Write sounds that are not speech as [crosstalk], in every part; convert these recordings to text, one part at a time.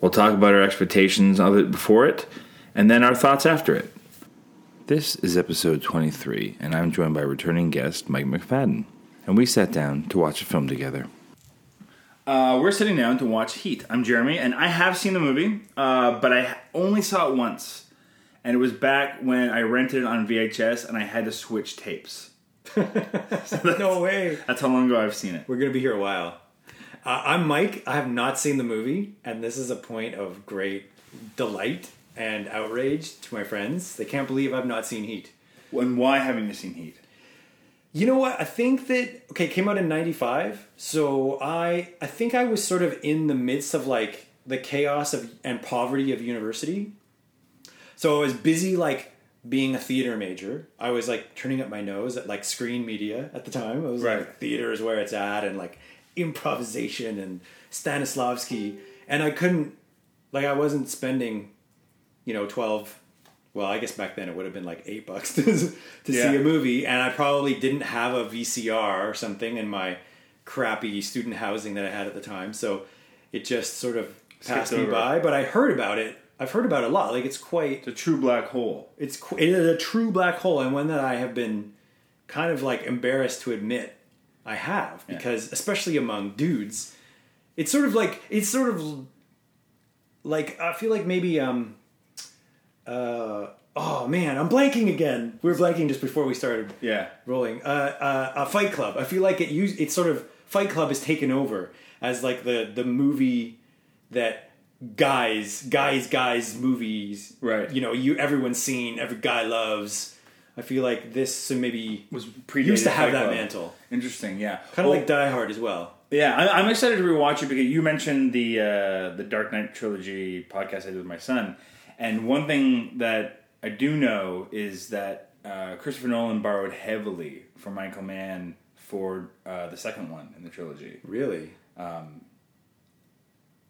We'll talk about our expectations of it before it, and then our thoughts after it. This is episode 23, and I'm joined by returning guest Mike McFadden, and we sat down to watch a film together. Uh, we're sitting down to watch Heat. I'm Jeremy, and I have seen the movie, uh, but I only saw it once, and it was back when I rented it on VHS, and I had to switch tapes. [laughs] no way. That's how long ago I've seen it. We're gonna be here a while. Uh, I'm Mike. I have not seen the movie, and this is a point of great delight and outrage to my friends. They can't believe I've not seen Heat. And why haven't you seen Heat? You know what? I think that okay, it came out in '95, so I I think I was sort of in the midst of like the chaos of and poverty of university. So I was busy like being a theater major. I was like turning up my nose at like screen media at the time. I was Right. like theater is where it's at, and like improvisation and Stanislavski, and I couldn't like I wasn't spending, you know, twelve. Well, I guess back then it would have been like eight bucks [laughs] to, to Yeah. see a movie, and I probably didn't have a VCR or something in my crappy student housing that I had at the time. So it just sort of passed me over. by. But I heard about it. I've heard about it a lot. Like it's quite It's a true black hole. it's qu- it is a true black hole and one that I have been kind of like embarrassed to admit I have because especially among dudes it's sort of like it's sort of like I feel like maybe um uh oh man I'm blanking again we were blanking just before we started Yeah. rolling uh, uh a Fight Club I feel like it use it's sort of Fight Club is taken over as like the the movie that guys guys guys movies Right. you know you everyone's seen every guy loves i feel like this so maybe Was used to have Fight that Club. mantle Interesting, yeah. kind of Well, like die hard as well Yeah, I, I'm excited to rewatch it because you mentioned the uh, the Dark Knight trilogy podcast I did with my son, and one thing that I do know is that uh, Christopher Nolan borrowed heavily from Michael Mann for uh, the second one in the trilogy. really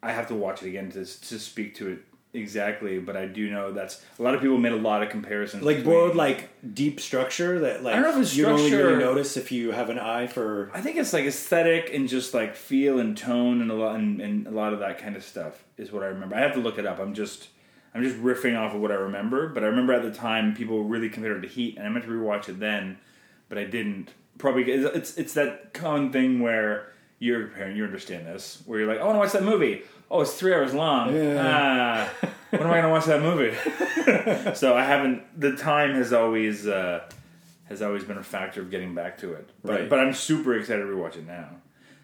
I have to watch it again to to speak to it exactly, but I do know that's a lot of people made a lot of comparisons. like between- borrowed like deep structure that like I don't know if it's you only really notice if you have an eye for I think it's like aesthetic and just like feel and tone and a lot and, and a lot of that kind of stuff is what I remember. I have to look it up. I'm just I'm just riffing off of what I remember, but I remember at the time people really compared it to Heat, and I meant to rewatch it then, but I didn't. Probably it's it's, it's that common thing where you're a parent, you understand this, where you're like, I want to watch that movie. Oh, it's three hours long. Ah, when am I going to watch that movie? [laughs] so I haven't. The time has always. Uh, has always been a factor of getting back to it. But, Right. but I'm super excited to rewatch it now.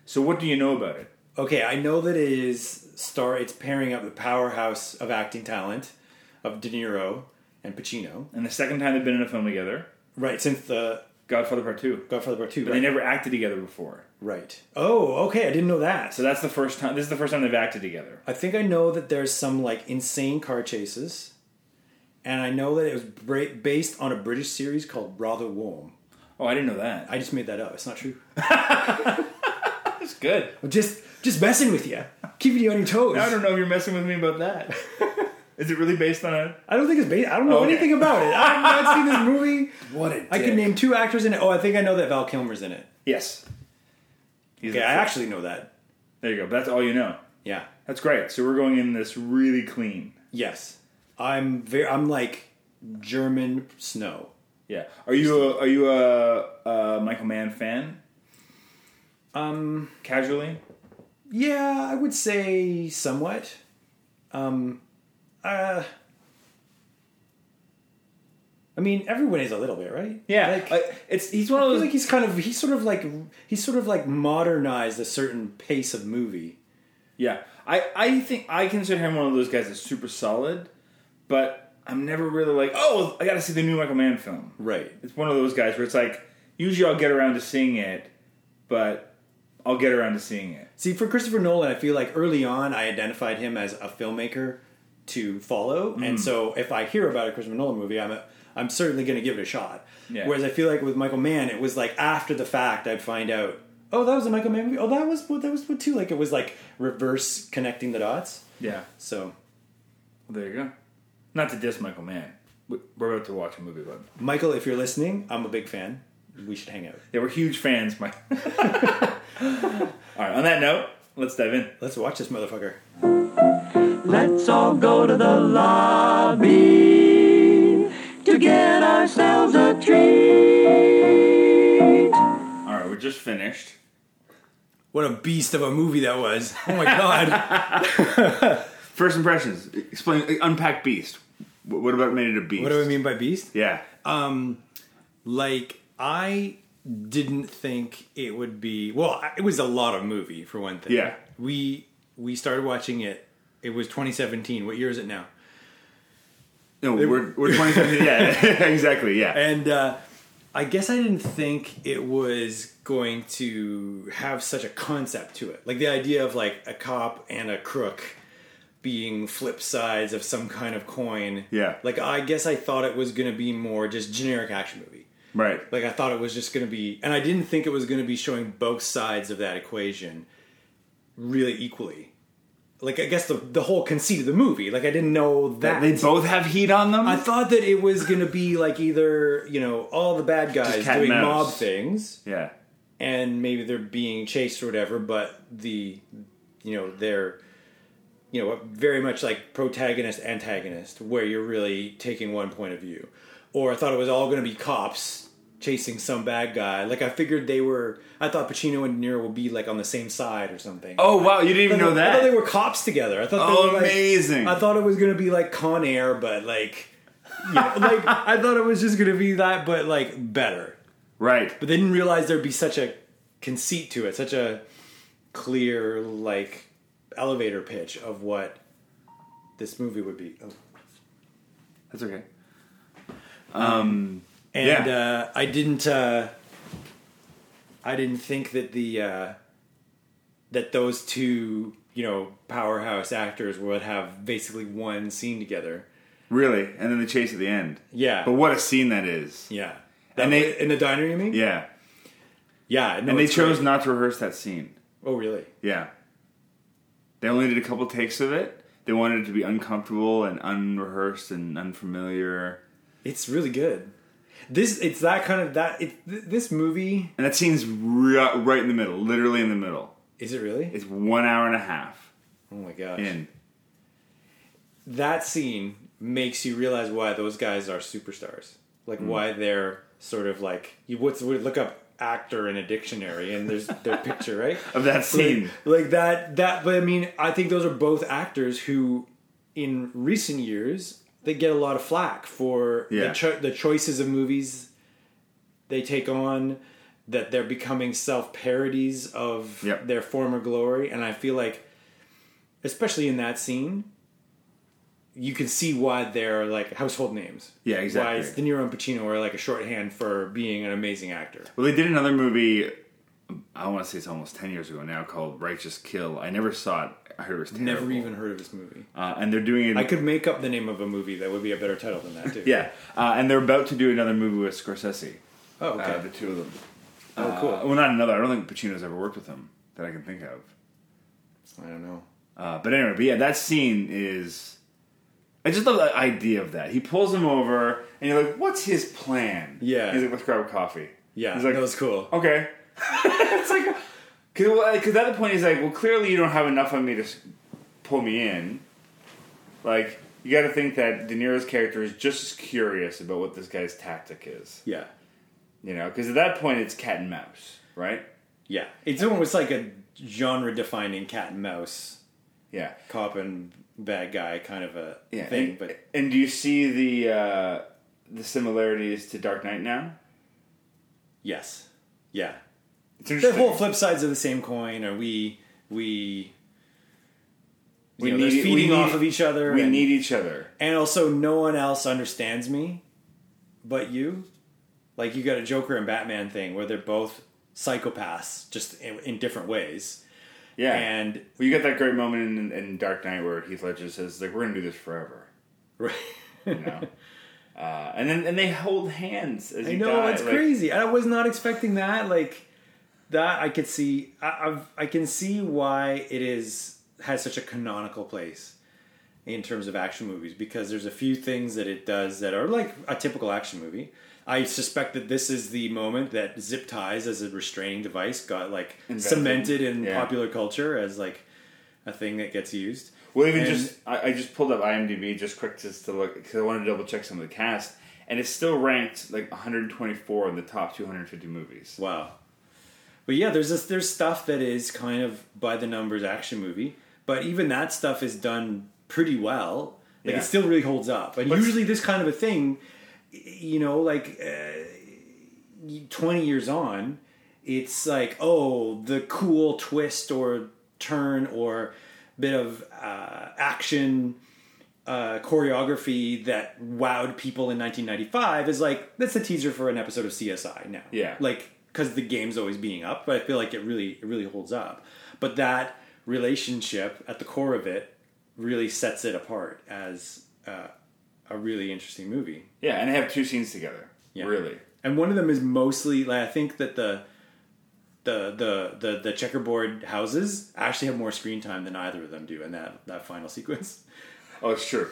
So what do you know about it? okay i know that it is star it's pairing up the powerhouse of acting talent of de niro and pacino And the second time they've been in a film together, right since the Godfather Part Two. godfather part two But right? they never acted together before. right oh okay i didn't know that So that's the first time. This is the first time they've acted together. I think I know that there's some like insane car chases, and I know that it was bra- based on a British series called Rather Warm. Oh, I didn't know that. I just made that up. It's not true. [laughs] [laughs] It's good. I'm just just messing with you, keeping you on your toes. I don't know if you're messing with me about that. [laughs] is it really based on a? I don't think it's based. I don't know Okay. anything about it. I have not seen this movie. [laughs] What a I can name two actors in it. Oh, I think I know that Val Kilmer's in it. Yes. He's Okay, I actually know that. There you go. That's all you know. Yeah. That's great. So we're going in this really clean. Yes. I'm very. I'm like German snow. Yeah. Are you a, are you a, a Michael Mann fan? Um. Casually. Yeah, I would say somewhat. Um, uh, I mean, everyone is a little bit, right? Yeah. like, I- it's he's one of those. like he's kind of he's sort of like he's sort of like modernized a certain pace of movie. Yeah, I, I think I consider him one of those guys that's super solid, but I'm never really like, oh, I got to see the new Michael Mann film. Right. It's one of those guys where it's like, usually I'll get around to seeing it, but I'll get around to seeing it. See, for Christopher Nolan, I feel like early on I identified him as a filmmaker to follow, and mm. so if I hear about a Christopher Nolan movie, I'm a, I'm certainly going to give it a shot. Yeah. Whereas I feel like with Michael Mann, it was like after the fact, I'd find out, oh, that was a Michael Mann movie. Oh, that was what that was what too. Like it was like reverse connecting the dots. Yeah. So Well, there you go. Not to diss Michael Mann. We- We're about to watch a movie about. Michael, if you're listening, I'm a big fan. We should hang out. Yeah, we're huge fans, Mike. [laughs] All right, on that note, let's dive in. Let's watch this motherfucker. Let's all go to the lobby to get ourselves a treat. All right, we're just finished. What a beast of a movie that was! Oh my god. [laughs] First impressions. Explain, unpack Beast. What about made it a beast? what do I mean by beast? Yeah. Um like I didn't think it would be. Well, it was a lot of movie for one thing. Yeah. We we started watching it. It was 2017. What year is it now? No, we're we're 2017. yeah, [laughs] [laughs] exactly. Yeah. And uh, I guess I didn't think it was going to have such a concept to it. Like the idea of like a cop and a crook being flip sides of some kind of coin. Yeah. Like I guess I thought it was going to be more just generic action movie. Right. Like I thought it was just going to be, and I didn't think it was going to be showing both sides of that equation really equally. Like I guess the the whole conceit of the movie. Like I didn't know that They both have heat on them. I thought that it was to be like either you know all the bad guys doing mob things, yeah. and maybe they're being chased or whatever, but the you know they're you know very much like protagonist antagonist, where you're really taking one point of view. Or I thought it was all to be cops chasing some bad guy. Like I figured they were. I thought Pacino and De Niro would be like on the same side or something. Oh wow, you didn't even know that? I thought they were cops together. I thought they Oh, were like, amazing. I thought it was gonna be like Con Air, but like, you know, [laughs] like I thought it was just gonna be that, but like better. Right. But they didn't realize there'd be such a conceit to it, such a clear like elevator pitch of what this movie would be. Oh. That's okay. Um. And Yeah. uh, I didn't. Uh, I didn't think that the uh, that those two, you know, powerhouse actors would have basically one scene together. Really, and then the chase at the end. Yeah, But what a scene that is. yeah. And they- in the diner, you mean? Yeah. Yeah, no, And they chose great. not to rehearse that scene. Oh, really? Yeah. They only did a couple takes of it. They wanted it to be uncomfortable and unrehearsed and unfamiliar. It's really good. This it's that kind of that. It, th- this movie And that scene's ri- right in the middle, literally in the middle. is it really? It's one hour and a half oh my gosh! in. That scene makes you realize why those guys are superstars. Like Mm. why they're sort of like you. What's would look up actor in a dictionary and there's their [laughs] picture right Of that scene. like, like that that. But I mean, I think those are both actors who, in recent years, they get a lot of flack for Yeah. the, cho- the choices of movies they take on. That they're becoming self parodies of Yep. their former glory, and I feel like, especially in that scene, you can see why they're like household names. Yeah, exactly. Why De Niro and Pacino are like a shorthand for being an amazing actor. Well, they did another movie. I want to say it's almost ten years ago now, called Righteous Kill. I never saw it. I heard it was terrible. Never even heard of this movie. Uh, and they're doing it. I could make up the name of a movie that would be a better title than that too. [laughs] Yeah, uh, and they're about to do another movie with Scorsese. Oh, okay. Uh, the two of them. oh, cool. Uh, well, not another. I don't think Pacino's ever worked with him that I can think of. I don't know. Uh, but anyway, but yeah, that scene is. I just love the idea of that. He pulls him over, and you're like, "What's his plan?" Yeah. He's like, "Let's grab a coffee." Yeah, He's like, that was cool. Okay. [laughs] it's like, because because at the point he's like, well, clearly you don't have enough of me to pull me in. Like, you got to think that De Niro's character is just as curious about what this guy's tactic is. Yeah, You know, because at that point it's cat and mouse, right? yeah. It's almost like a genre-defining cat and mouse, Yeah. cop and bad guy kind of a Yeah. thing. and, But and do you see the uh, the similarities to Dark Knight now? yes, yeah. It's The interesting. whole flip sides of the same coin. Are we we? We you know, need- we feeding need- off of each other. we and, need each other. and also no one else understands me, but you. Like you got a Joker and Batman thing where they're both psychopaths, just in, in different ways. Yeah. and Well, you got that great moment in, in Dark Knight where Heath Ledger says, like, we're going to do this forever. [laughs] right. You know? uh, and then and they hold hands as I know dies. it's like- crazy. I was not expecting that. Like that, I could see. I, I've, I can see why it is has such a canonical place in terms of action movies because there's a few things that it does that are like a typical action movie. I suspect that this is the moment that zip ties as a restraining device got like Invented. cemented in Yeah. popular culture as like a thing that gets used. Well, even And- just I, I just pulled up IMDb just quick just to look because I wanted to double check some of the cast, and it's still ranked like 124 in the top 250 movies. Wow. But yeah, there's this, there's stuff that is kind of by the numbers action movie, but even that stuff is done pretty well. Like Yeah. it still really holds up. And But- usually this kind of a thing, you know, like uh, 20 years on, it's like, oh, the cool twist or turn or bit of uh, action uh, choreography that wowed people in 1995 is like that's a teaser for an episode of CSI now. Yeah. like because the game's always being up, but I feel like it really it really holds up. But that relationship at the core of it really sets it apart as uh, a really interesting movie. Yeah, and they have two scenes together. Yeah. Really. And one of them is mostly like I think that the the the the, the checkerboard houses actually have more screen time than either of them do in that that final sequence. Oh, it's true.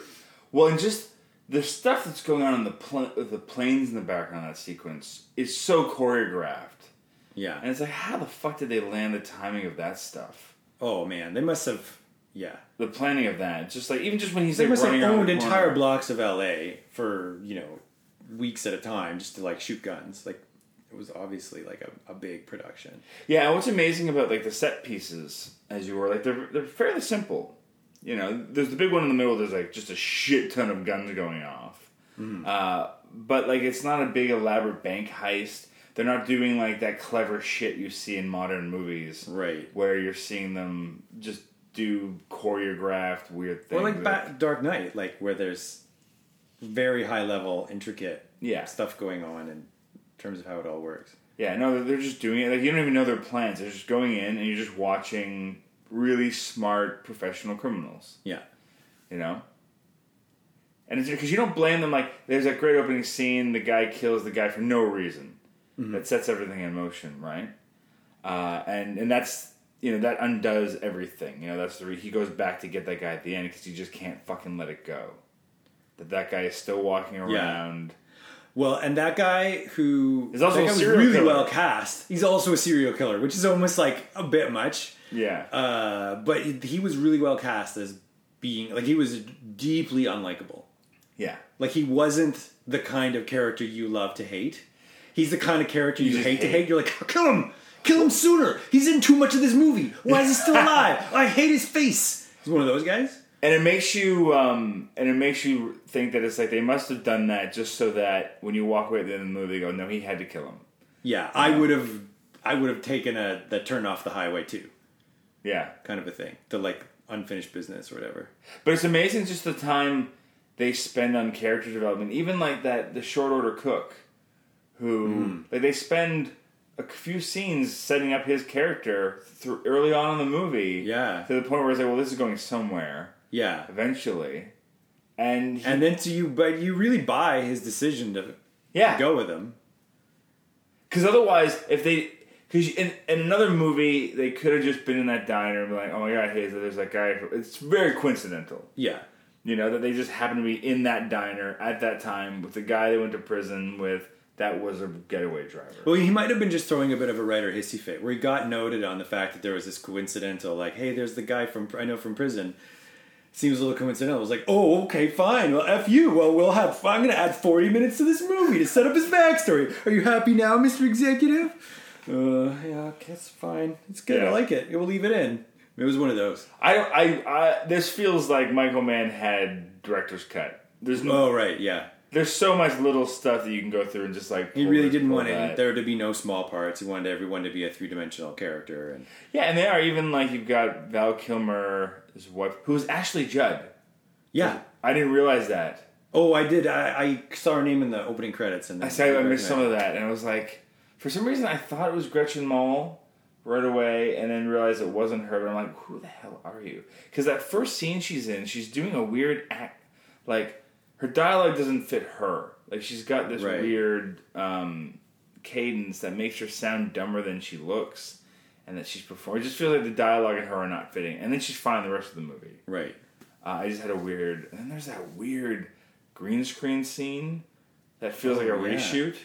Well, and just the stuff that's going on in the pl- the planes in the background of that sequence is so choreographed, Yeah. and it's like, how the fuck did they land the timing of that stuff? Oh man, they must have. Yeah, The planning of that, just like even just when he's they like must have running around owned entire blocks of L.A. for you know weeks at a time just to like shoot guns. Like it was obviously like a, a big production. Yeah, and what's amazing about like the set pieces, as you were like, they're they're fairly simple. You know, there's the big one in the middle. There's like just a shit ton of guns going off, uh, but like it's not a big elaborate bank heist. They're not doing like that clever shit you see in modern movies, Right. Where you're seeing them just do choreographed weird things. Or like ba- Dark Knight, like where there's very high level, intricate Yeah. stuff going on in terms of how it all works. Yeah, no, they're just doing it. Like you don't even know their plans. They're just going in and you're just watching really smart professional criminals. Yeah. you know. And it's because you don't blame them. Like there's that great opening scene. The guy kills the guy for no reason. That sets everything in motion, right? Uh, and and that's you know that undoes everything. You know that's the re- he goes back to get that guy at the end because he just can't fucking let it go. That that guy is still walking around. Well, and that guy who is also that a guy was serial really killer. well cast. He's also a serial killer, which is almost like a bit much. Yeah, Uh, but he was really well cast as being like he was deeply unlikable. yeah. Like he wasn't the kind of character you love to hate. He's the kind of character you, just hate, to hate. hate. You're like, kill him, kill him sooner. He's in too much of this movie. Why is he still [laughs] alive? I hate his face. He's one of those guys. And it makes you, um, and it makes you think that it's like they must have done that just so that when you walk away at the end of the movie, they go, "No, he had to kill him." Yeah, I would have, I would have taken a the turn off the highway too, Yeah, kind of a thing. The like unfinished business or whatever. But it's amazing just the time they spend on character development. Even like that, the short order cook, who Hmm. like they spend a few scenes setting up his character through early on in the movie. Yeah. To the point where it's like, well, this is going somewhere Yeah, eventually, and he- and then to you, but you really buy his decision to yeah, go with him. Because otherwise, if they, because in, in another movie, they could have just been in that diner and be like, oh my god, hey, there's that guy. It's very coincidental. Yeah, You know, that they just happen to be in that diner at that time with the guy they went to prison with that was a getaway driver. Well, he might have been just throwing a bit of a writer hissy fit, where he got noted on the fact that there was this coincidental, like, hey, there's the guy from I know from prison. Seems a little coincidental. I was like, oh, okay, fine. Well, f you. Well, we'll have. I'm going to add 40 minutes to this movie to set up his backstory. Are you happy now, Mr. Executive? Uh, yeah, okay, it's fine. It's good. I like it. We'll leave it in. It was one of those. I. I, I. This feels like Michael Mann had director's cut. There's no. Oh, right, yeah. There's so much little stuff that you can go through and just like. He really this, didn't want it, there to be no small parts. He wanted everyone to be a three dimensional character, and Yeah, and they are even like you've got Val Kilmer, his wife, who's Ashley Judd. yeah. I didn't realize that. Oh, I did. I, I saw her name in the opening credits, and I said I missed some of that, and I was like, for some reason, I thought it was Gretchen Mol, right away, and then realized it wasn't her. But I'm like, who the hell are you? Because that first scene she's in, she's doing a weird act. Like her dialogue doesn't fit her. Like she's got this Right. weird um, cadence that makes her sound dumber than she looks, and that she's performing. It just feels like the dialogue and her are not fitting. And then she's fine the rest of the movie. Right. Uh, I just had a weird. And then there's that weird green screen scene that feels like a Oh, yeah. reshoot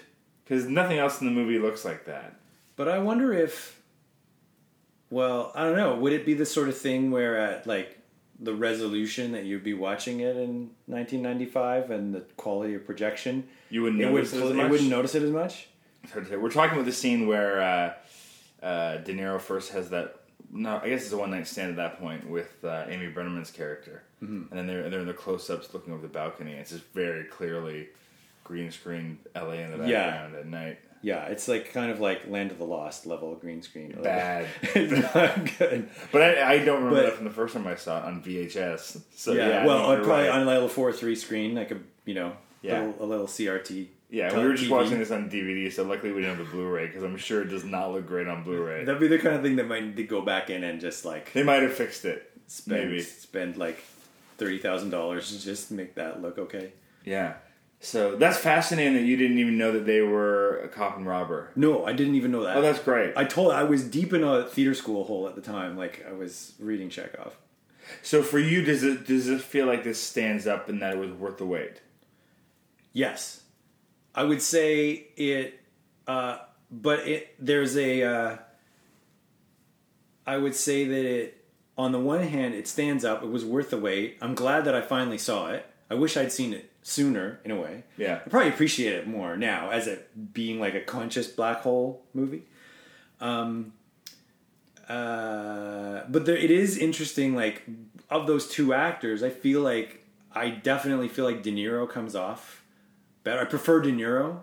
because nothing else in the movie looks like that. But I wonder if, well, I don't know. Would it be the sort of thing where at like the resolution that you'd be watching it in 1995 and the quality of projection, You wouldn't it would notice it as much. wouldn't notice it as much. It's hard to say. We're talking about the scene where uh, uh, De Niro first has that. No, I guess it's a one night stand at that point with uh, Amy Brenneman's character, Mm-hmm. and then they're they're in the close ups looking over the balcony. It's just very clearly green screen L.A. in the Yeah. background at night. Yeah, it's like kind of like Land of the Lost level green screen. Bad. [laughs] it's not good. But I, I don't remember But- that from the first time I saw it on VHS. [laughs] So yeah, yeah, well, on probably right. on a level four three screen, like a you know, Yeah. little, a little CRT. Yeah, we were just TV. watching this on DVD, so luckily we didn't have the Blu-ray because I'm sure it does not look great on Blu-ray. That'd be the kind of thing that might go back in and just like They might have fixed it. spend Maybe. spend like thirty thousand dollars to just make that look okay. Yeah. So that's fascinating that you didn't even know that they were a cop and robber. No, I didn't even know that. Oh, that's great. I told I was deep in a theater school hole at the time. Like I was reading Chekhov. So for you, does it does it feel like this stands up and that it was worth the wait? Yes, I would say it. Uh, but it there's a. Uh, I would say that it. On the one hand, it stands up. It was worth the wait. I'm glad that I finally saw it. I wish I'd seen it sooner. In a way, Yeah. I probably appreciate it more now as it being like a conscious black hole movie. Um, uh, but there, it is interesting. Like of those two actors, I feel like I definitely feel like De Niro comes off better. I prefer De Niro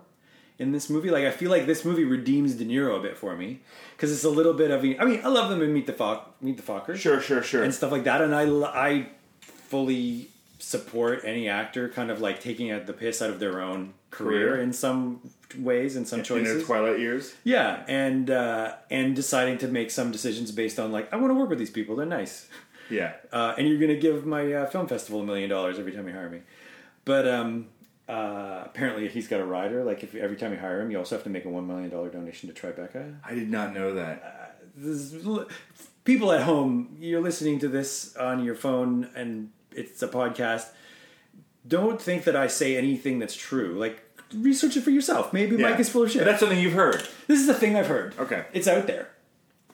in this movie. Like I feel like this movie redeems De Niro a bit for me because it's a little bit of. I mean, I love them in Meet the Fock, Meet the Fockers, Sure, sure, sure. and stuff like that. And I I fully support any actor kind of like taking out the piss out of their own career, Career. in some ways in some choices. in their twilight years. Yeah, and uh, and deciding to make some decisions based on like I want to work with these people; they're nice, Yeah. [laughs] uh, and you're going to give my uh, film festival a million dollars every time you hire me. But um, uh, apparently, he's got a rider. Like if every time you hire him, you also have to make a one million dollar donation to Tribeca. I did not know that. This is- people at home, you're listening to this on your phone, and it's a podcast. Don't think that I say anything that's true. Like research it for yourself. Maybe Yeah. Mike is full of shit. That's something you've heard. This is the thing I've heard. Okay. It's out there.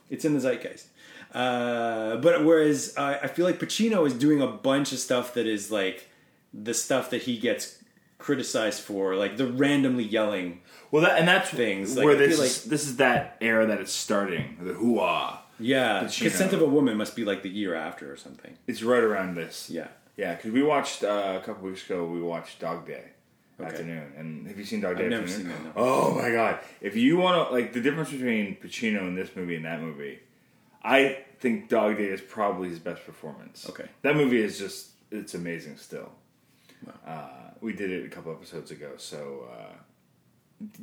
It's in the zeitgeist. Uh, but whereas I, I feel like Pacino is doing a bunch of stuff that is like the stuff that he gets criticized for, like the randomly yelling. Well, that and that's Things, like, where I this feel is, this is that era that it's starting. The hooah. Yeah. Consent of a Woman must be like the year after or something. It's right around this. Yeah. Yeah, because we watched uh, a couple weeks ago. We watched Dog Day Okay. afternoon, and have you seen Dog Day I've never seen that, no. Oh my god! If you want to like the difference between Pacino in this movie and that movie, I think Dog Day is probably his best performance. Okay. that movie is just it's amazing still. Uh, we did it a couple episodes ago, so uh,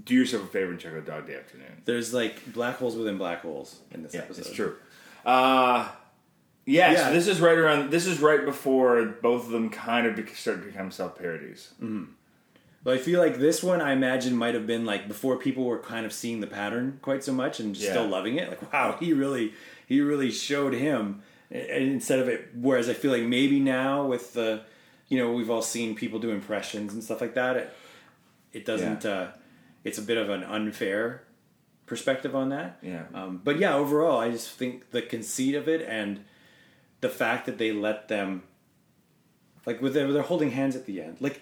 do yourself a favor and check out Dog Day Afternoon. There's like black holes within black holes in this Yeah, episode. it's true. Uh, yeah, Yeah. so this is right around. This is right before both of them kind of start to become self parodies. But I feel like this one, I imagine, might have been like before people were kind of seeing the pattern quite so much and Yeah. still loving it. Like, wow, he really, he really showed him. And instead of it, whereas I feel like maybe now with the, you know, we've all seen people do impressions and stuff like that. It, it doesn't. Uh, it's a bit of an unfair perspective on that. Yeah. Um, but yeah, overall, I just think the conceit of it and the fact that they let them, like, with their, they're holding hands at the end, like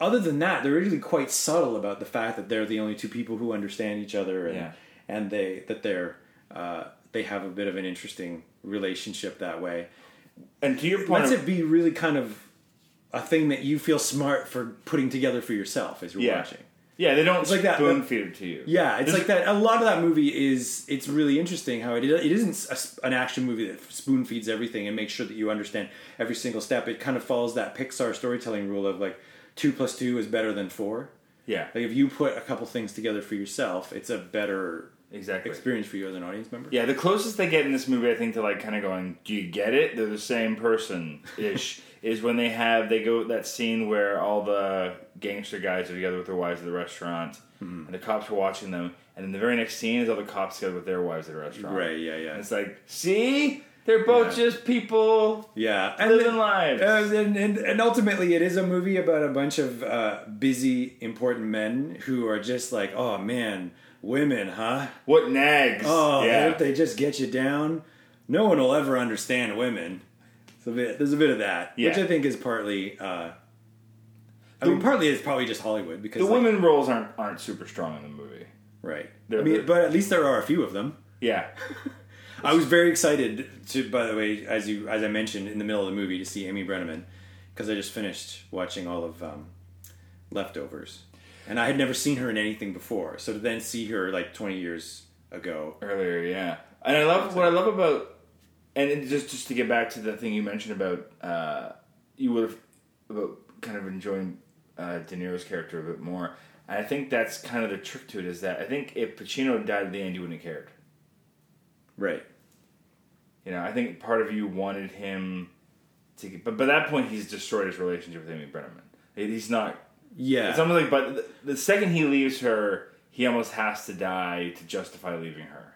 other than that, they're really quite subtle about the fact that they're the only two people who understand each other, and Yeah. and they that they're uh, they have a bit of an interesting relationship that way. And to your point, Lets of, it be really kind of a thing that you feel smart for putting together for yourself as you're Yeah. watching. yeah, they don't It's like that- spoon uh, feed it to you. Yeah, it's There's- like that. A lot of that movie is it's really interesting how it it isn't a an action movie that spoon feeds everything and makes sure that you understand every single step. It kind of follows that Pixar storytelling rule of like two plus two is better than four. Yeah, Like if you put a couple things together for yourself, it's a better exactly. experience for you as an audience member. Yeah, the closest they get in this movie, I think, to like kind of going, "Do you get it?" They're the same person ish. [laughs] is when they have they go that scene where all the gangster guys are together with their wives at the restaurant, Mm-hmm. and the cops are watching them, and then the very next scene is all the cops together with their wives at the restaurant. Right, yeah, yeah. And it's like, see, they're both Yeah. just people Yeah, and living then- lives. Uh, and, and, and ultimately, it is a movie about a bunch of uh, busy, important men who are just like, oh man, women, huh? what nags? Oh, yeah. don't they just get you down? No one will ever understand women. So a bit, there's a bit of that, which I think is partly. Uh, I mean, partly it's probably just Hollywood because the like- women roles aren't aren't super strong in the movie. right? They're- I mean, they're- but at least there are a few of them. Yeah, [laughs] I was very excited to, by the way, as you as I mentioned in the middle of the movie, to see Amy Brenneman because I just finished watching all of um, Leftovers, and I had never seen her in anything before. So to then see her like twenty years ago, earlier, yeah. And I love what I love about, and just just to get back to the thing you mentioned about, uh, you would have about kind of enjoying uh, De Niro's character a bit more. And I think that's kind of the trick to it is that I think if Pacino died at the end, you wouldn't have cared. right? You know, I think part of you wanted him to, get, but by that point, he's destroyed his relationship with Amy Brenneman. He's not. Yeah, It's almost like, but the, the second he leaves her, he almost has to die to justify leaving her.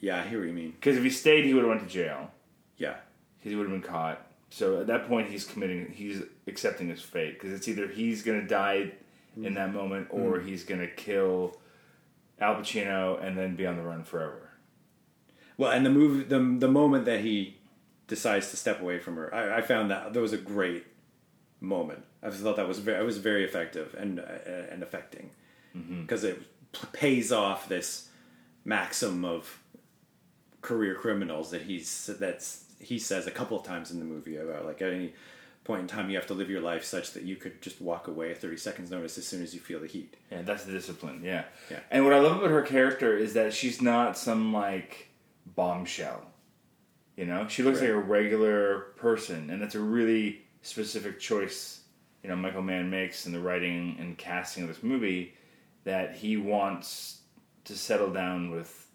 Yeah. I hear what you mean. Because if he stayed, he would have went to jail. Yeah, Because he would have been caught. So at that point, he's committing, he's accepting his fate because it's either he's going to die in that moment or he's going to kill Al Pacino and then be on the run forever. Well, and the move, the the moment that he decides to step away from her, I, I found that that was a great moment. I just thought that was very, it was very effective and uh, and affecting because it p- pays off this maxim of career criminals that he's that's he says a couple of times in the movie about like at any point in time you have to live your life such that you could just walk away at 30 seconds notice as soon as you feel the heat Yeah, that's the discipline. Yeah. Yeah. And what I love about her character is that she's not some like bombshell. You know, she looks Right. like a regular person, and that's a really specific choice. You know, Michael Mann makes in the writing and casting of this movie that he wants to settle down with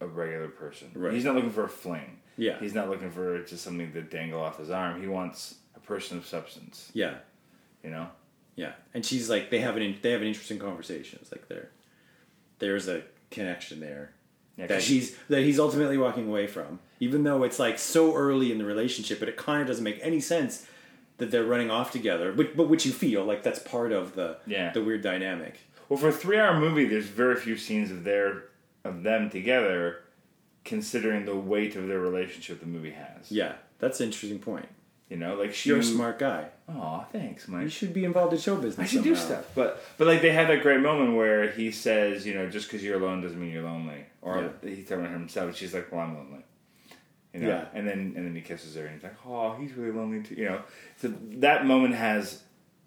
a regular person. Right. He's not looking for a fling. Yeah. He's not looking for just something to dangle off his arm. He wants a person of substance. yeah You know. Yeah, and she's like they have an they have an interesting conversation. It's like there, there's a connection there Yeah, that he's that he's ultimately walking away from, even though it's like so early in the relationship. But it kind of doesn't make any sense that they're running off together. But but which you feel like that's part of the Yeah. the weird dynamic. Well, for a three-hour movie, there's very few scenes of their of them together, considering the weight of their relationship the movie has. Yeah, that's an interesting point. You know, like she. You're a smart guy. Aw, thanks, Mike. You should be involved in show business. I should do stuff, but but like they had that great moment where he says, you know, just because you're alone doesn't mean you're lonely, or he's talking about himself, and she's like, well, I'm lonely. You know, Yeah. and then and then he kisses her, and he's like, oh, he's really lonely too. You know, so that moment has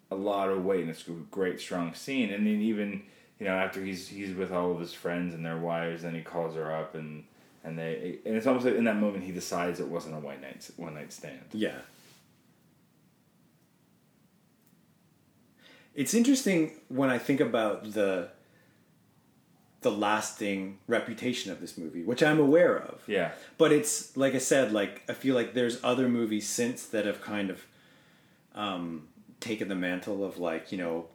a lot of weight, and it's a great, strong scene. And then even you know after he's he's with all of his friends and their wives, then he calls her up, and and they and it's almost like in that moment he decides it wasn't a one night one night stand. Yeah. It's interesting when I think about the the lasting reputation of this movie, which I'm aware of. Yeah, But it's like I said, like I feel like there's other movies since that have kind of um, taken the mantle of like you know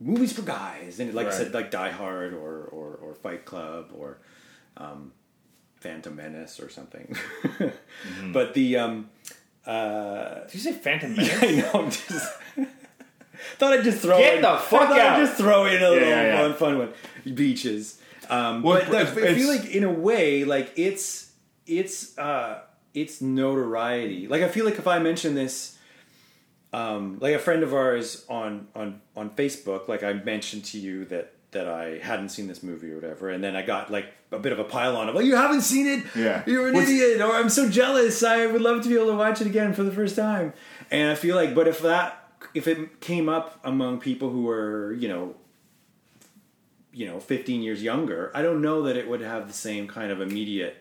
movies for guys, and like I said, like Die Hard or or, or Fight Club or um, Phantom Menace or something. [laughs] Mm-hmm. But the um, uh, did you say Phantom Menace? [laughs] yeah, I know. I'm just [laughs] thought I'd just throw Get in, the fuck I thought out. I'd just throw in a little yeah, yeah. fun, one. Beaches. Um, Well, but it's- I feel like in a way, like it's it's uh, it's notoriety. Like I feel like if I mention this, um, like a friend of ours on on on Facebook, like I mentioned to you that that I hadn't seen this movie or whatever, and then I got like a bit of a pile on of, like you haven't seen it, Yeah. you're an What's- idiot, or I'm so jealous, I would love to be able to watch it again for the first time. And I feel like, but if that if it came up among people who were you know you know 15 years younger, I don't know that it would have the same kind of immediate.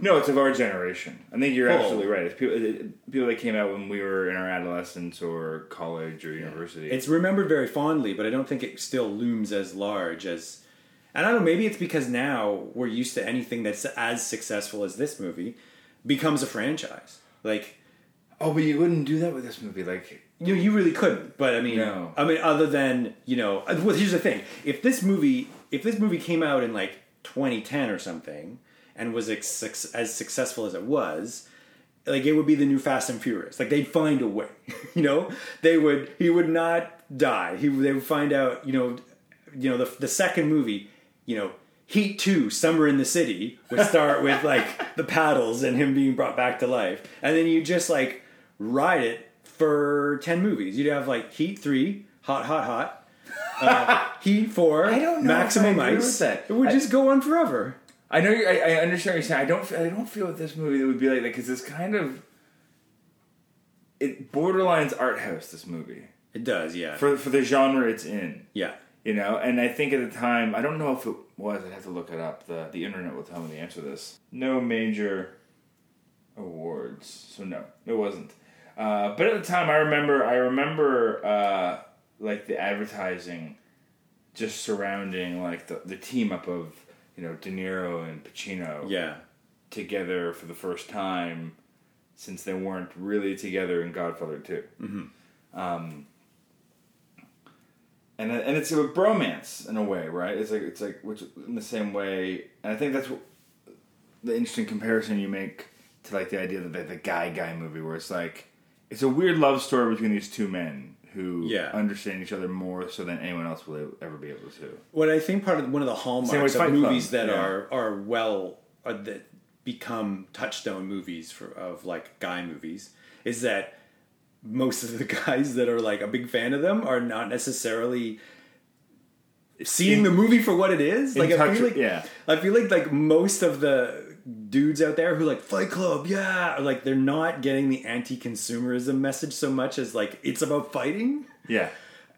No, it's of our generation. I think you're Oh. absolutely right. It's people, it- people that came out when we were in our adolescence or college or university. It's remembered very fondly, but I don't think it still looms as large as And I don't know, maybe it's because now we're used to anything that's as successful as this movie becomes a franchise. Like Oh, but you wouldn't do that with this movie. Like, you you really couldn't. But I mean, No. I mean, other than you know, uh, well, here's the thing: if this movie, if this movie came out in like 2010 or something, and was ex- as successful as it was, like it would be the new Fast and Furious. Like they'd find a way. [laughs] you know, they would. He would not die. He they would find out. You know, you know the the second movie. You know. Heat 2, Summer in the City, would start [laughs] with like the paddles and him being brought back to life. And then you just like ride it for 10 movies. You'd have like Heat 3, Hot, Hot, Hot, uh, [laughs] Heat 4, I don't know Maximum I Ice. It would I- just go on forever. I know. You're, I, I understand what you're saying. I don't. I don't feel with this movie that would be like that because it's kind of it borderlines art house. This movie It does, yeah. for for the genre it's in. yeah. You know, and I think at the time, I don't know if it was. I'd have to look it up. The the internet will tell me the answer to this. No major awards, so no, it wasn't. Uh, but at the time, I remember. I remember uh, like the advertising, just surrounding like the the team up of you know De Niro and Pacino Yeah. together for the first time since they weren't really together in Godfather 2. Mm-hmm. Um, and and it's a bromance in a way, right? It's like it's like which in the same way, and I think that's what, the interesting comparison you make to like the idea that the, the guy guy movie, where it's like it's a weird love story between these two men who Yeah. understand each other more so than anyone else will ever be able to. What I think part of one of the hallmarks of Fight Club, movies that yeah. are are well are that become touchstone movies for of like guy movies is that most of the [laughs] guys that are like a big fan of them are not necessarily seeing In- the movie for what it is. Like I touch feel with- like yeah. I feel like like most of the dudes out there who like Fight Club, yeah, like they're not getting the anti-consumerism message so much as like it's about fighting. Yeah.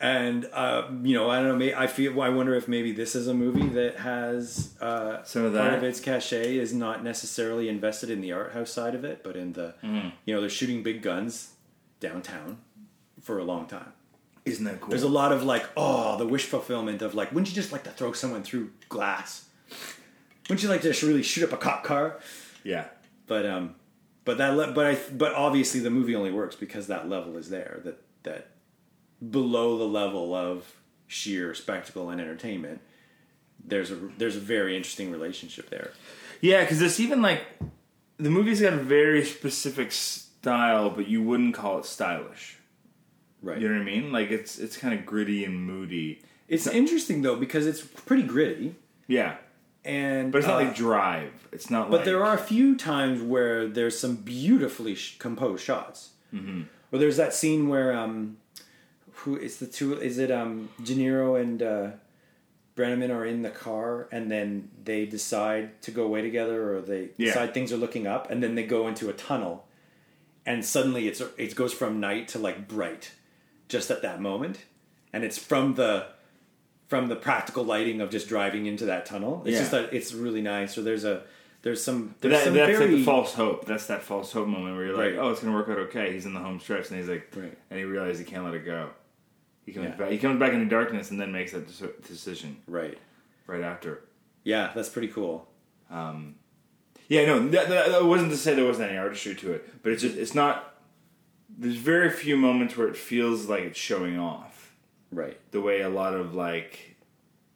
And uh, you know, I don't know. I feel. I wonder if maybe this is a movie that has uh, Some of that. part of its cachet is not necessarily invested in the art house side of it, but in the Mm-hmm. you know they're shooting big guns downtown for a long time. Isn't that cool? There's a lot of like, oh, the wish fulfillment of like, wouldn't you just like to throw someone through glass? Wouldn't you like to just really shoot up a cop car? yeah. But um, but that le- but I but obviously the movie only works because that level is there. That that below the level of sheer spectacle and entertainment, there's a there's a very interesting relationship there. Yeah, because it's even like the movie's got a very specific style, but you wouldn't call it stylish. Right. You know what I mean? Like it's it's kind of gritty and moody. It's interesting though because it's pretty gritty Yeah, and but it's not uh, like drive. It's not. But like, there are a few times where there's some beautifully sh- composed shots. Mm-hmm. Well, there's that scene where um, who is the two? Is it um, De Niro and uh, Brenneman are in the car, and then they decide to go away together, or they Yeah. decide things are looking up, and then they go into a tunnel, and suddenly it's it goes from night to like bright, just at that moment, and it's from the from the practical lighting of just driving into that tunnel. It's Yeah. just that it's really nice. So there's a there's some there's that, some that's very like the false hope. That's that false hope moment where you're like, Right. oh, it's gonna work out okay. He's in the home stretch, and he's like, Right. and he realizes he can't let it go. He comes Yeah. back. He comes back into darkness, and then makes that decision right. right after. Yeah, that's pretty cool. Um, yeah, no, that, that, that wasn't to say there wasn't any artistry to it, but it's just it's not. There's very few moments where it feels like it's showing off Right. the way a lot of like,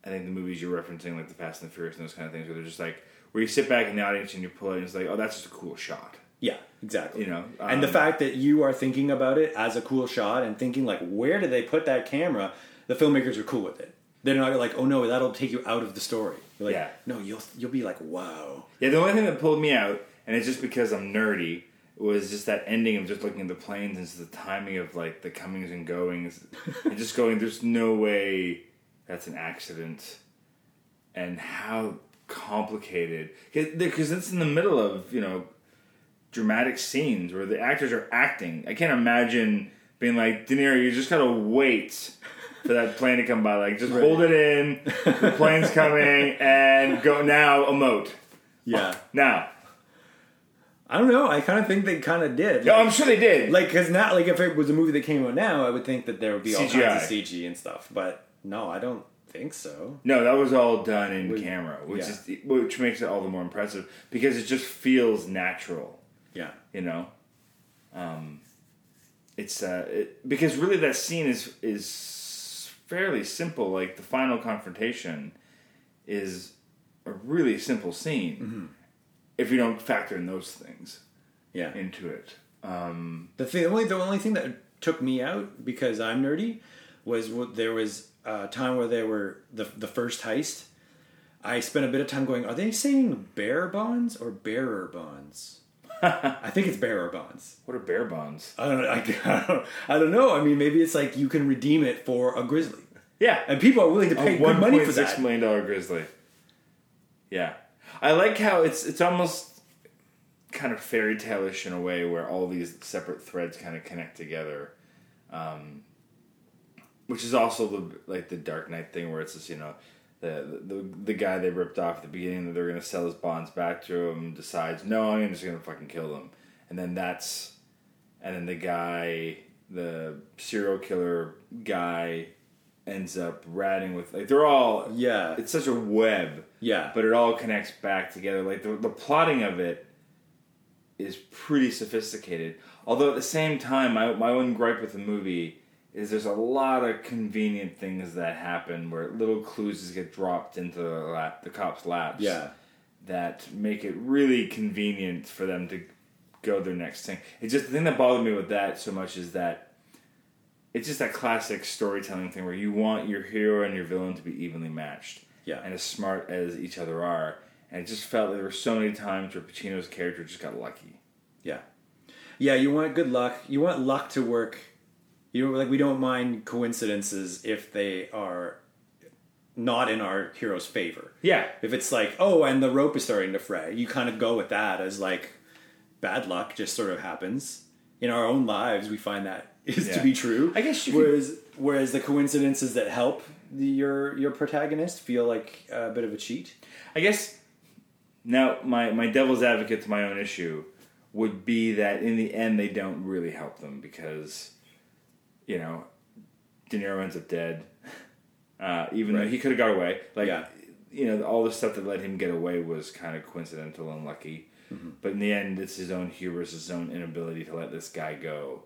I think the movies you're referencing, like the Fast and the Furious and those kind of things, where they're just like where you sit back in the audience and you pull it, and it's like, oh, that's just a cool shot, Yeah, exactly. you know. and the Um, fact that you are thinking about it as a cool shot and thinking like, where did they put that camera? The filmmakers are cool with it. They're not like, oh no, that'll take you out of the story. You're like, Yeah. no, you'll you'll be like, wow. Yeah, the only thing that pulled me out, and it's just because I'm nerdy, was just that ending of just looking at the planes and just the timing of like the comings and goings, [laughs] and just going, "There's no way that's an accident," and how complicated because it's in the middle of you know dramatic scenes where the actors are acting. I can't imagine being like, De Niro, you just gotta wait. For that plane to come by, like just hold it in. The plane's coming, and go now. Emote Yeah. now. I don't know. I kind of think they kind of did. Yeah, I'm sure they did. like because now like if it was a movie that came out now i would think that there would be all CGI. kinds of cg and stuff but no i don't think so. No, that was all done in camera, which yeah. is which makes it all the more impressive because it just feels natural. Yeah. You know, um, it's uh, it, because really that scene is is fairly simple. Like the final confrontation is a really simple scene Mm-hmm. If you don't factor in those things Yeah. into it. Um, The thing, the only the only thing that took me out because I'm nerdy was what there was a time where there were the the first heist. I spent a bit of time going. Are they saying bear bonds or bearer bonds? [laughs] I think it's bearer bonds. what are bear bonds? I don't, I, [laughs] I don't. I don't know. I mean, maybe it's like you can redeem it for a grizzly, Yeah, and people are willing to pay good money for six that. million dollar grizzly. Yeah, I like how it's it's almost kind of fairy tale-ish in a way where all these separate threads kind of connect together, um, which is also the like the Dark Knight thing where it's just you know. The, the, the guy they ripped off at the beginning that they're going to sell his bonds back to him decides no I'm just going to fucking kill them and then that's and then the guy the serial killer guy ends up ratting with like they're all Yeah. it's such a web Yeah, but it all connects back together like the, the plotting of it is pretty sophisticated although at the same time my, my one gripe with the movie is there's a lot of convenient things that happen where little clues just get dropped into the, lap, the cops laps yeah, that make it really convenient for them to go their next thing. It's just the thing that bothered me with that so much is that it's just that classic storytelling thing where you want your hero and your villain to be evenly matched. Yeah. And as smart as each other are. And it just felt like there were so many times where Pacino's character just got lucky. yeah, yeah. You want good luck. You want luck to work. You know, like we don't mind coincidences if they are not in our hero's favor. Yeah. If it's like, oh, and the rope is starting to fray, you kind of go with that as like bad luck just sort of happens. In our own lives, we find that is to be true. I guess you could- whereas whereas the coincidences that help the, your your protagonist feel like a bit of a cheat. I guess now my, my devil's advocate to my own issue would be that in the end they don't really help them because you know De Niro ends up dead, [laughs] uh, even though he could have got away. Like Yeah. you know all the stuff that let him get away was kind of coincidental and lucky. Mm-hmm. But in the end, it's his own hubris, his own inability to let this guy go.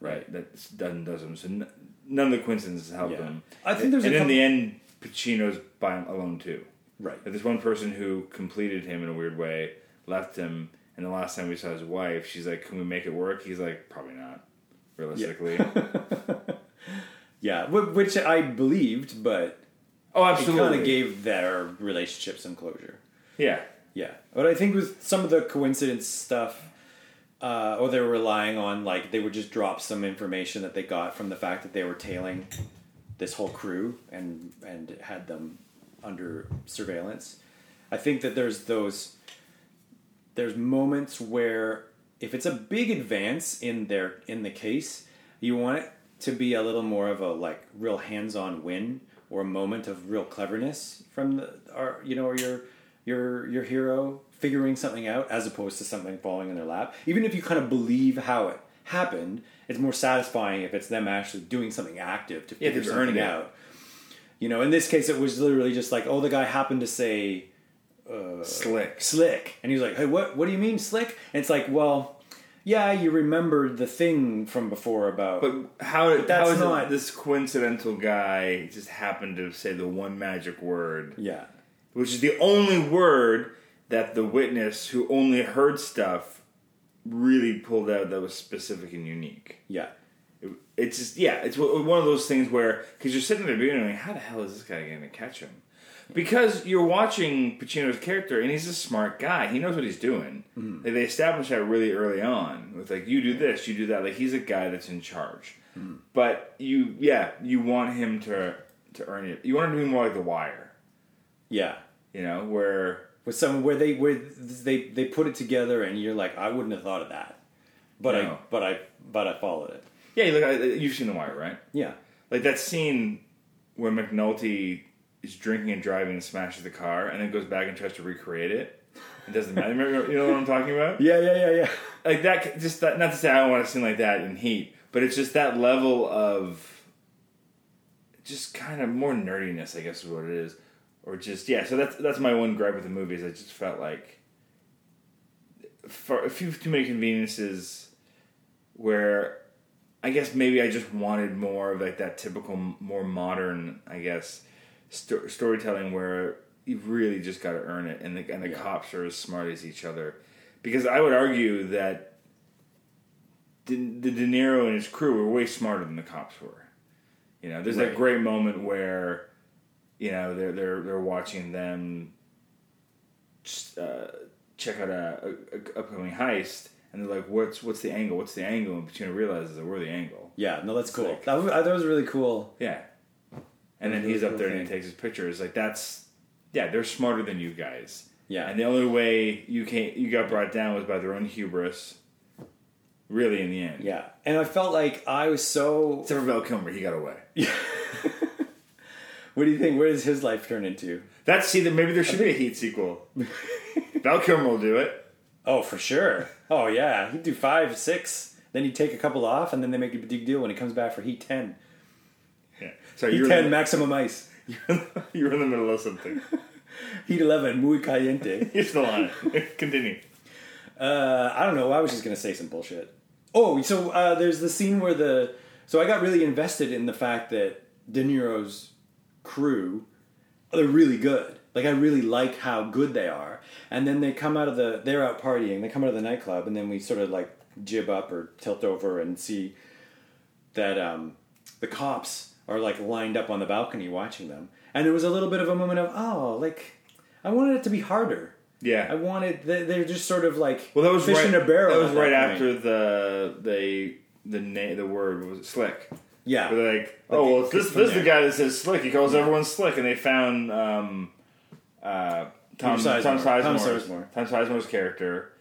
Right. That doesn't does him. So none of the coincidences help Yeah. him. I think there's and in the end, Pacino's by him alone too. Right. Like, There's one person who completed him in a weird way, left him, and the last time we saw his wife, she's like, "Can we make it work?" He's like, "Probably not." Realistically, Yeah, [laughs] wh- which I believed, but oh, absolutely, kind of gave their relationship some closure. yeah, Yeah, but I think with some of the coincidence stuff, uh, or they were relying on like they would just drop some information that they got from the fact that they were tailing this whole crew and and had them under surveillance. I think that there's those there's moments where if it's a big advance in their in the case, you want it to be a little more of a like real hands-on win or a moment of real cleverness from the our you know or your your your hero figuring something out as opposed to something falling in their lap. Even if you kind of believe how it happened, it's more satisfying if it's them actually doing something active to Yeah, figure they've something it. out. You know, in this case, it was literally just like, oh, the guy happened to say uh, slick. slick and he was like hey what what do you mean slick and it's like well yeah you remembered the thing from before about But how did that's how is not- it this coincidental guy just happened to say the one magic word, yeah which is the only word that the witness who only heard stuff really pulled out that was specific and unique. yeah It- It's just yeah, it's one of those things where because you're sitting there being like, how the hell is this guy going to catch him? Because you're watching Pacino's character, and he's a smart guy. He knows what he's doing. Mm-hmm. Like, they establish that really early on with like, you do this, you do that. Like he's a guy that's in charge. Mm-hmm. But you, yeah, you want him to to earn it. You want him to be more like The Wire, yeah you know, where with some where they where they they put it together and you're like i wouldn't have thought of that but i but i but i followed it yeah, you look, you've seen The Wire, right? yeah Like that scene where McNulty is drinking and driving and smashes the car, and then goes back and tries to recreate it. It doesn't matter. Remember, you know what I'm talking about? [laughs] yeah yeah yeah yeah Like that. Just that. Not to say I don't want a scene like that in Heat, but it's just that level of just kind of more nerdiness, I guess is what it is, or just yeah. So that's that's my one gripe with the movie is I just felt like for a few too many conveniences where I guess maybe I just wanted more of like that typical more modern I guess sto- storytelling where you really just got to earn it, and the and the Yeah. cops are as smart as each other. Because I would argue that the De Niro and his crew were way smarter than the cops were. You know, there's that great moment where, you know, they're they're they're watching them just, uh, check out a, a, a upcoming heist, and they're like, "What's what's the angle? What's the angle?" And Pacino realizes that we're the angle. Yeah, no, that's cool. Sick. That was, it was really cool. Yeah. And then Really he's up cool there and he takes his pictures. Like that's, yeah, they're smarter than you guys. Yeah. And the only way you can you got brought down was by their own hubris. Really, in the end. Yeah, and I felt like I was so. Except for Val Kilmer, he got away. [laughs] [laughs] What do you think? Where does his life turn into? That's see that maybe there should be a Heat sequel. [laughs] Val Kilmer will do it. Oh, for sure. Oh yeah, he'd do five, six. Then he'd take a couple off, and then they make a big deal when he comes back for Heat Ten. Yeah. Sorry, Heat you're, Ten, in maximum ice. [laughs] you're in the middle of something. [laughs] Heat Eleven, muy caliente. You're still on it. Continue. Uh, I don't know. I was just gonna say some bullshit. Oh, so uh, there's the scene where the so I got really invested in the fact that De Niro's crew they're really good. Like I really like how good they are. And then they come out of the they're out partying. They come out of the nightclub, and then we sort of like jib up or tilt over and see that um, the cops are like lined up on the balcony watching them. And it was a little bit of a moment of oh, like I wanted it to be harder. Yeah, I wanted they- they're just sort of like Well, that was fish right, in a barrel. That was right point. after the they the na- the word was it slick. Yeah, they're like, oh well, this this is the guy that says slick. He calls everyone slick, and they found um, uh, Tom Tom Sizemore. Tom Sizemore's Sizemore. Tom Sizemore's character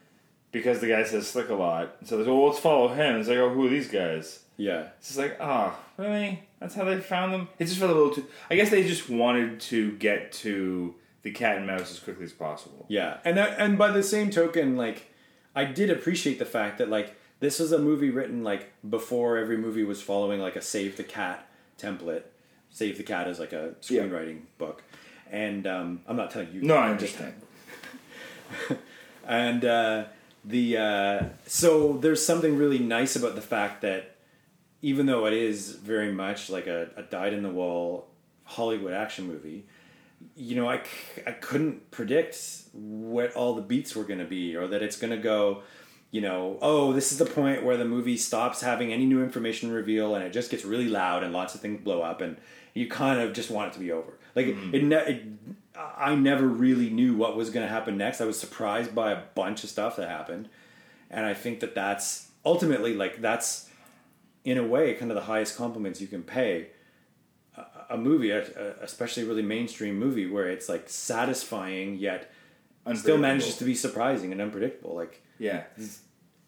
because the guy says slick a lot. So they go, well, let's follow him. It's like, oh, who are these guys? yeah, It's just like, oh, really? That's how they found them. It just felt a little too. I guess they just wanted to get to the cat and mouse as quickly as possible. yeah. And that, and by the same token, like I did appreciate the fact that like this was a movie written like before every movie was following like a Save the Cat template. Save the Cat is like a Yeah. screenwriting book, and um, I'm not telling you. No, I I'm just understand. [laughs] and uh, the uh, so there's something really nice about the fact that even though it is very much like a, a dyed in the wall Hollywood action movie, you know, I, c- I couldn't predict what all the beats were going to be or that it's going to go, you know, oh, this is the point where the movie stops having any new information reveal and it just gets really loud and lots of things blow up and you kind of just want it to be over. Like it, mm-hmm. ne- it I never really knew what was going to happen next. I was surprised by a bunch of stuff that happened. And I think that that's ultimately like that's in a way kind of the highest compliments you can pay a, a movie, especially a really mainstream movie where it's like satisfying yet still manages to be surprising and unpredictable. Like Yeah,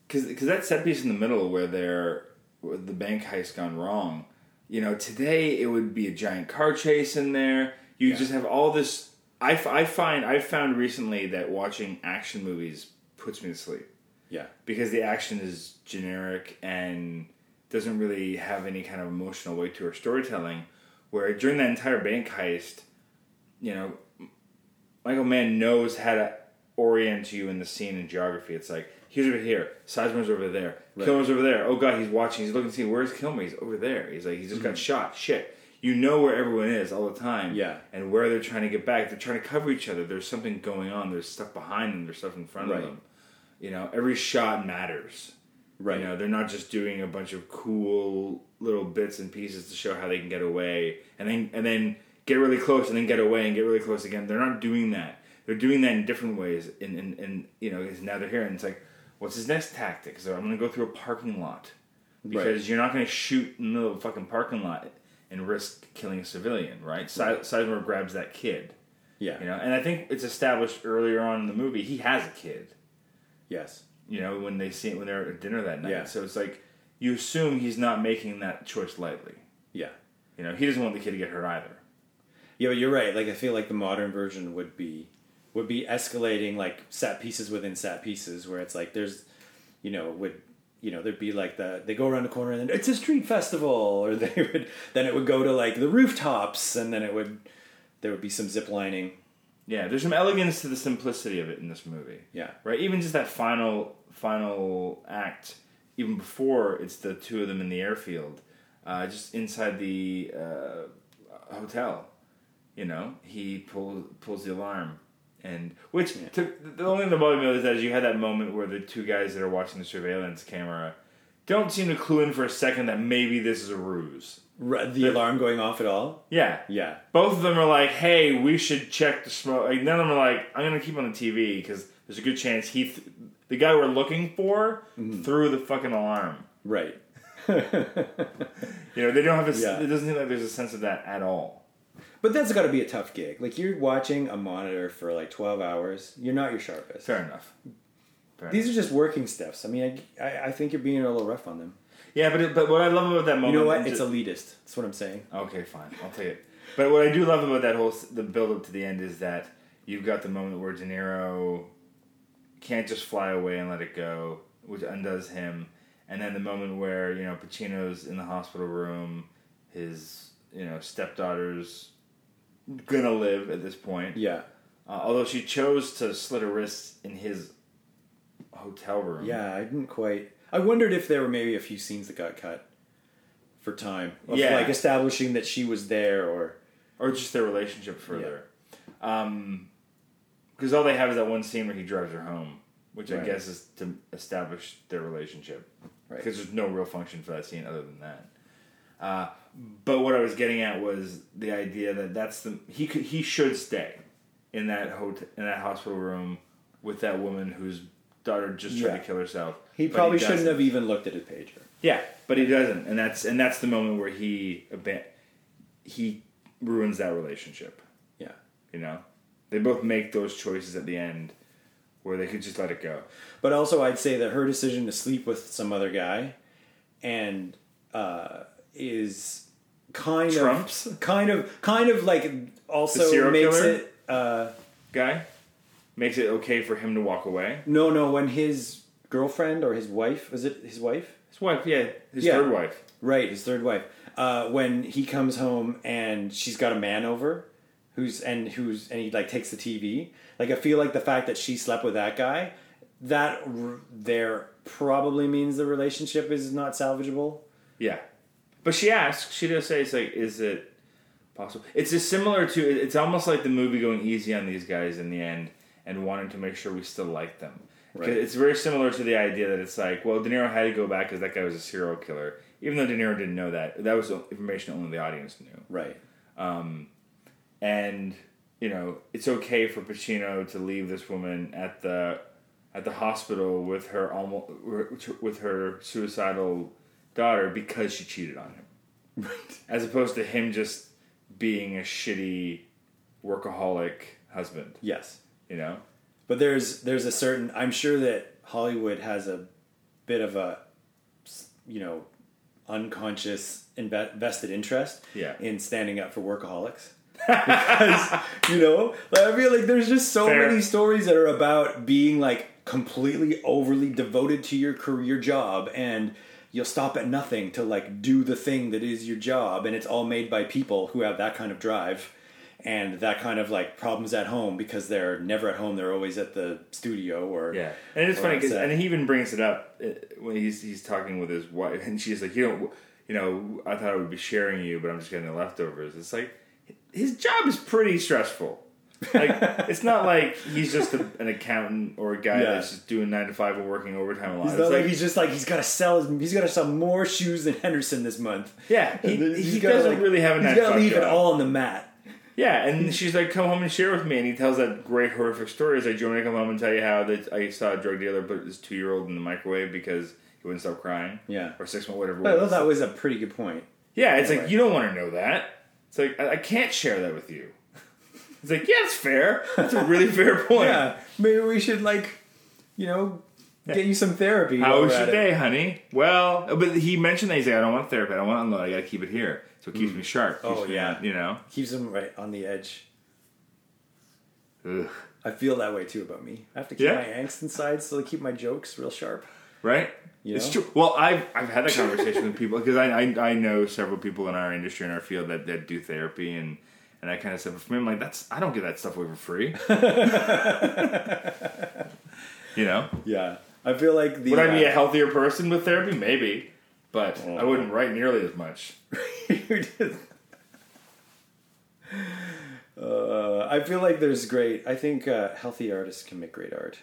because that set piece in the middle where they're where the bank heist gone wrong. You know, today it would be a giant car chase in there. You Yeah. just have all this. I, I find I found recently that watching action movies puts me to sleep yeah, because the action is generic and doesn't really have any kind of emotional weight to her storytelling. Where during that entire bank heist, you know, Michael Mann knows how to orient you in the scene and geography. It's like he's over here, Sizemore's over there, Right. Kilmer's over there. Oh god, he's watching. He's looking to see where's Kilmer. He's over there. He's like he's just Mm-hmm. got shot. Shit. You know where everyone is all the time. Yeah. And where they're trying to get back. They're trying to cover each other. There's something going on. There's stuff behind them. There's stuff in front Right. of them. You know, every shot matters. right. You know, they're not just doing a bunch of cool little bits and pieces to show how they can get away, and then and then get really close, and then get away, and get really close again. They're not doing that. They're doing that in different ways. And and, and you know, now they're here, and it's like, what's his next tactic? So I'm going to go through a parking lot because Right. you're not going to shoot in the middle of a fucking parking lot and risk killing a civilian, right? Si- Sizemore grabs that kid, yeah, you know, and I think it's established earlier on in the movie he has a kid yes, you know, when they see it when they're at dinner that night. Yeah. So it's like you assume he's not making that choice lightly. yeah. You know, he doesn't want the kid to get hurt either. Yeah, but you're right. Like I feel like the modern version would be would be escalating like set pieces within set pieces, where it's like there's, you know, would you know there'd be like the they go around the corner and then it's a street festival [laughs] or they would then it would go to like the rooftops and then it would there would be some zip lining Yeah, there's some elegance to the simplicity of it in this movie. yeah Right? Even just that final final act, even before it's the two of them in the airfield, uh, just inside the uh, hotel. You know, he pulls pulls the alarm, and which Yeah. took the only thing that bothered me was that you had that moment where the two guys that are watching the surveillance camera don't seem to clue in for a second that maybe this is a ruse. Ru- the alarm going off at all Yeah, yeah both of them are like, "Hey, we should check the smoke." Like, none of them are like, "I'm gonna keep on the TV because there's a good chance he, th- the guy we're looking for, Mm-hmm. threw the fucking alarm." right [laughs] You know, they don't have a. Yeah. It doesn't seem like there's a sense of that at all. But that's got to be a tough gig. Like you're watching a monitor for like 12 hours you're not your sharpest. Fair enough. Fair these are just working steps. I mean I, I, I think you're being a little rough on them. Yeah, but it, but what I love about that moment, you know what? it's ju- elitist. That's what i'm saying. Okay, fine, I'll take it. But what I do love about that whole the build up to the end is that you've got the moment where De Niro can't just fly away and let it go, which undoes him, and then the moment where you know Pacino's in the hospital room, his you know stepdaughter's gonna live at this point. yeah Uh, although she chose to slit her wrists in his hotel room. Yeah, I didn't quite. I wondered if there were maybe a few scenes that got cut for time, of Yeah. like establishing that she was there, or or just their relationship further. um Because all they have is that one scene where he drives her home, which I guess is to establish their relationship. Right. Because there's no real function for that scene other than that. Uh, but what I was getting at was the idea that that's the he could he should stay in that hotel in that hospital room with that woman whose daughter just tried Yeah. to kill herself. he probably shouldn't have even looked at his pager. Yeah, but he doesn't, and that's and that's the moment where he he ruins that relationship. Yeah, You know, they both make those choices at the end where they could just let it go. but also I'd say that her decision to sleep with some other guy, and uh, is kind Trumps? of kind of kind of like also makes killer? it. Uh, Guy makes it okay for him to walk away. no, no, when his girlfriend or his wife was it his wife? His wife, yeah, his Yeah. third wife. Right, his third wife. Uh, when he comes home and she's got a man over, who's and who's and he like takes the TV. Like I feel like the fact that she slept with that guy, that r- there probably means the relationship is not salvageable. Yeah, but she asks. She does say, "It's like, is it possible?" It's just similar to. It's almost like the movie going easy on these guys in the end and wanting to make sure we still like them. Right. It's very similar to the idea that it's like, well, De Niro had to go back because that guy was a serial killer, even though De Niro didn't know that. That was information only the audience knew. Right. Um, and you know it's okay for Pacino to leave this woman at the at the hospital with her almost with her suicidal daughter because she cheated on him, Right. as opposed to him just being a shitty workaholic husband. Yes. You know, But there's there's a certain I'm sure that Hollywood has a bit of a you know unconscious invested interest Yeah. in standing up for workaholics. because [laughs] you know, like, I feel like there's just so Fair. many stories that are about being like completely overly devoted to your career job and you'll stop at nothing to like do the thing that is your job and it's all made by people who have that kind of drive and that kind of like problems at home because they're never at home they're always at the studio or yeah, and it's funny because and he even brings it up uh, when he's he's talking with his wife, and she's like, you know, you know, I thought I would be sharing you, but I'm just getting the leftovers. It's like his job is pretty stressful. Like [laughs] it's not like he's just a, an accountant or a guy Yeah. that's just doing nine to five and working overtime a lot. Not like, like, he's just like he's got to sell his, he's got to sell more shoes than Henderson this month. yeah, [laughs] he, he gotta, doesn't like- really have a He's got to leave it all on the mat. Yeah, and she's like, "Come home and share with me." And he tells that great horrific story. He's like, "Do you want me to come home and tell you how that I saw a drug dealer put his two year old in the microwave because he wouldn't stop crying?" Yeah. or six months, whatever. I thought that was a pretty good point. Yeah, it's like you don't want to know that. It's like I, I can't share that with you. It's like yeah, it's fair. That's a really fair [laughs] point. Yeah, maybe we should like, you know, get you some therapy. How was your day, honey? Well, but he mentioned that he's like, I don't want therapy. I don't want to unload. I got to keep it here, so it keeps mm. me sharp. Oh, me yeah. you know. Keeps him right on the edge. Ugh. I feel that way too about me. I have to keep Yeah. my angst inside so I keep my jokes real sharp. Right? You It's know? true. Well, I've I've had that conversation with people because I, I I know several people in our industry in our field that, that do therapy and and I kind of said, but for me, I'm like, that's I don't get that stuff away for free. [laughs] you know, Yeah. I feel like the would I be uh, a healthier person with therapy? Maybe, but Oh. I wouldn't write nearly as much. [laughs] Uh, I feel like there's great. I think uh, healthy artists can make great art.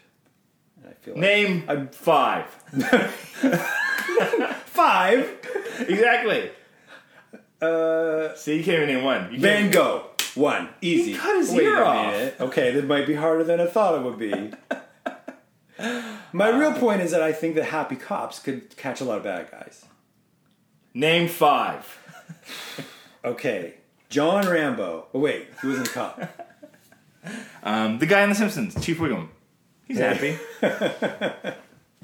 And I feel like Name I'm- five [laughs] five. exactly. Uh, See, you can't even name one. Van Gogh, one easy. He cut his Wait ear a off. minute. Okay, that might be harder than I thought it would be. My real point is that I think that happy cops could catch a lot of bad guys. Name five. Okay, John Rambo. Oh wait, he wasn't a cop. Um, the guy in The Simpsons, Chief Wiggum. He's happy. [laughs]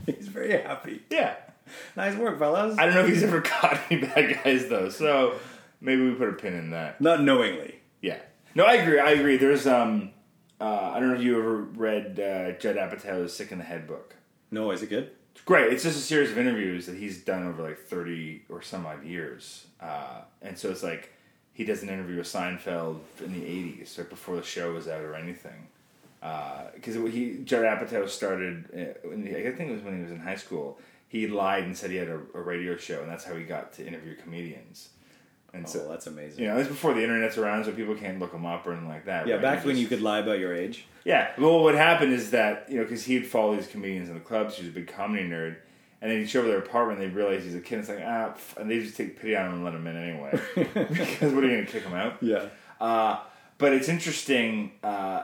He's very happy. Yeah. Nice work, fellas. I don't know if he's ever [laughs] caught any bad guys though, so maybe we put a pin in that. Not knowingly. Yeah. No, I agree. I agree. There's um, uh, I don't know if you ever read uh, Judd Apatow's "Sick in the Head" book. No, is it good? It's great. It's just a series of interviews that he's done over like thirty or some odd years, uh, and so it's like he does an interview with Seinfeld in the '80s, right before the show was out or anything. Because he Judd Apatow started, uh, in the, I think it was when he was in high school. He lied and said he had a, a radio show, and that's how he got to interview comedians. And Oh, so, that's amazing. you know, it's before the internet's around, so people can't look him up or anything like that. Yeah, right? back when just- you could lie about your age. yeah. Well, what happened is that you know because he'd follow these comedians in the clubs. He was a big comedy nerd, and then he'd show up at their apartment. and They realize he's a kid. And It's like ah, and they just take pity on him and let him in anyway. [laughs] because what are you going to kick him out? Yeah. Uh, but it's interesting uh,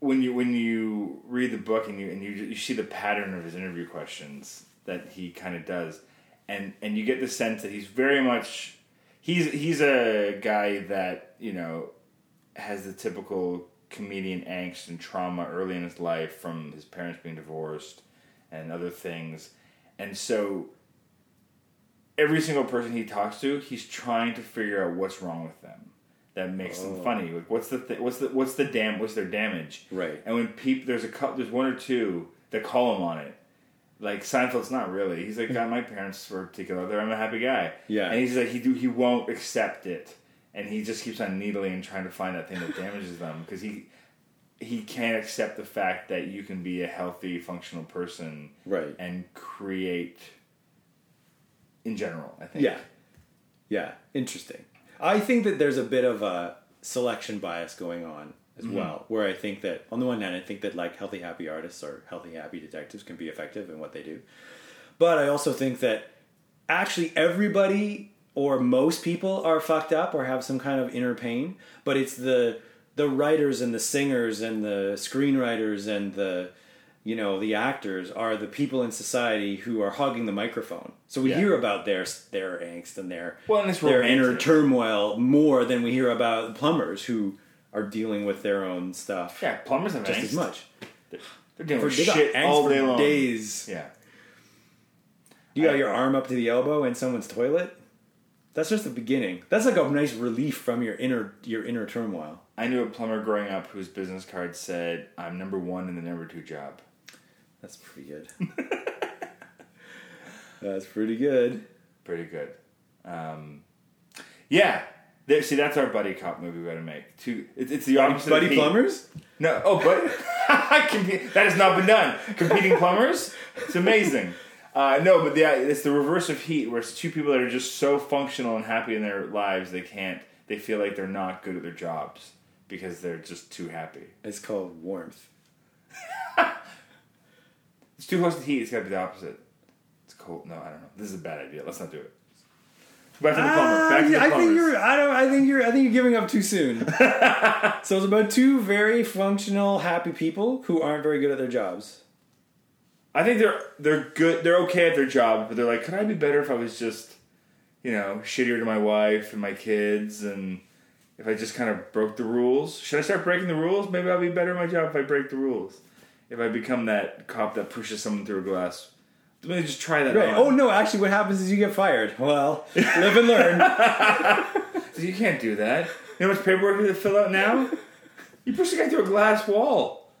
when you when you read the book and you and you you see the pattern of his interview questions that he kind of does, and and you get the sense that he's very much he's he's a guy that you know has the typical comedian angst and trauma early in his life from his parents being divorced and other things, and so every single person he talks to, he's trying to figure out what's wrong with them that makes them oh. funny. Like, what's the th- what's the what's the dam what's their damage? Right. And when people there's a couple, there's one or two that call him on it. Like Seinfeld's not really. He's like, God, my parents were together. I'm a happy guy. Yeah. And he's like, he do he won't accept it, and he just keeps on needling and trying to find that thing that damages them because he he can't accept the fact that you can be a healthy, functional person Right. and create in general. I think. Yeah. Yeah. Interesting. I think that there's a bit of a selection bias going on as mm-hmm. well, where I think that on the one hand, I think that like healthy, happy artists or healthy, happy detectives can be effective in what they do. But I also think that actually everybody or most people are fucked up or have some kind of inner pain, but it's the the writers and the singers and the screenwriters and the you know the actors are the people in society who are hogging the microphone. So we Yeah. hear about their their angst and their Well, and their inner turmoil more than we hear about plumbers who are dealing with their own stuff Yeah, plumbers have just angst. as much. They're dealing For, with they shit all day long. days. Yeah. You got your arm up to the elbow in someone's toilet. That's just the beginning. That's like a nice relief from your inner your inner turmoil. I knew a plumber growing up whose business card said, "I'm number one in the number two job." That's pretty good. [laughs] That's pretty good. Pretty good. Um, yeah. There, see, that's our buddy cop movie we got to make. Two. It's, it's the opposite. of Buddy Heat. plumbers? No. Oh, but [laughs] that has not been done. Competing plumbers. It's amazing. Uh, no, but yeah, it's the reverse of Heat, where it's two people that are just so functional and happy in their lives they can't. They feel like they're not good at their jobs because they're just too happy. It's called warmth. [laughs] It's too close to Heat. It's got to be the opposite. It's cold. No, I don't know. This is a bad idea. Let's not do it. Back to the plumber. Back to the Ah, I plumbers. think you're. I don't. I think you're. I think you're giving up too soon. [laughs] so it's about two very functional, happy people who aren't very good at their jobs. I think they're they're good. They're okay at their job, but they're like, could I be better if I was just, you know, shittier to my wife and my kids, and if I just kind of broke the rules? Should I start breaking the rules? Maybe I'll be better at my job if I break the rules. If I become that cop that pushes someone through a glass, let me just try that. Right. Oh no! Actually, what happens is you get fired. Well, live and learn. [laughs] You can't do that. You know how much paperwork you have to fill out now? You push the guy through a glass wall.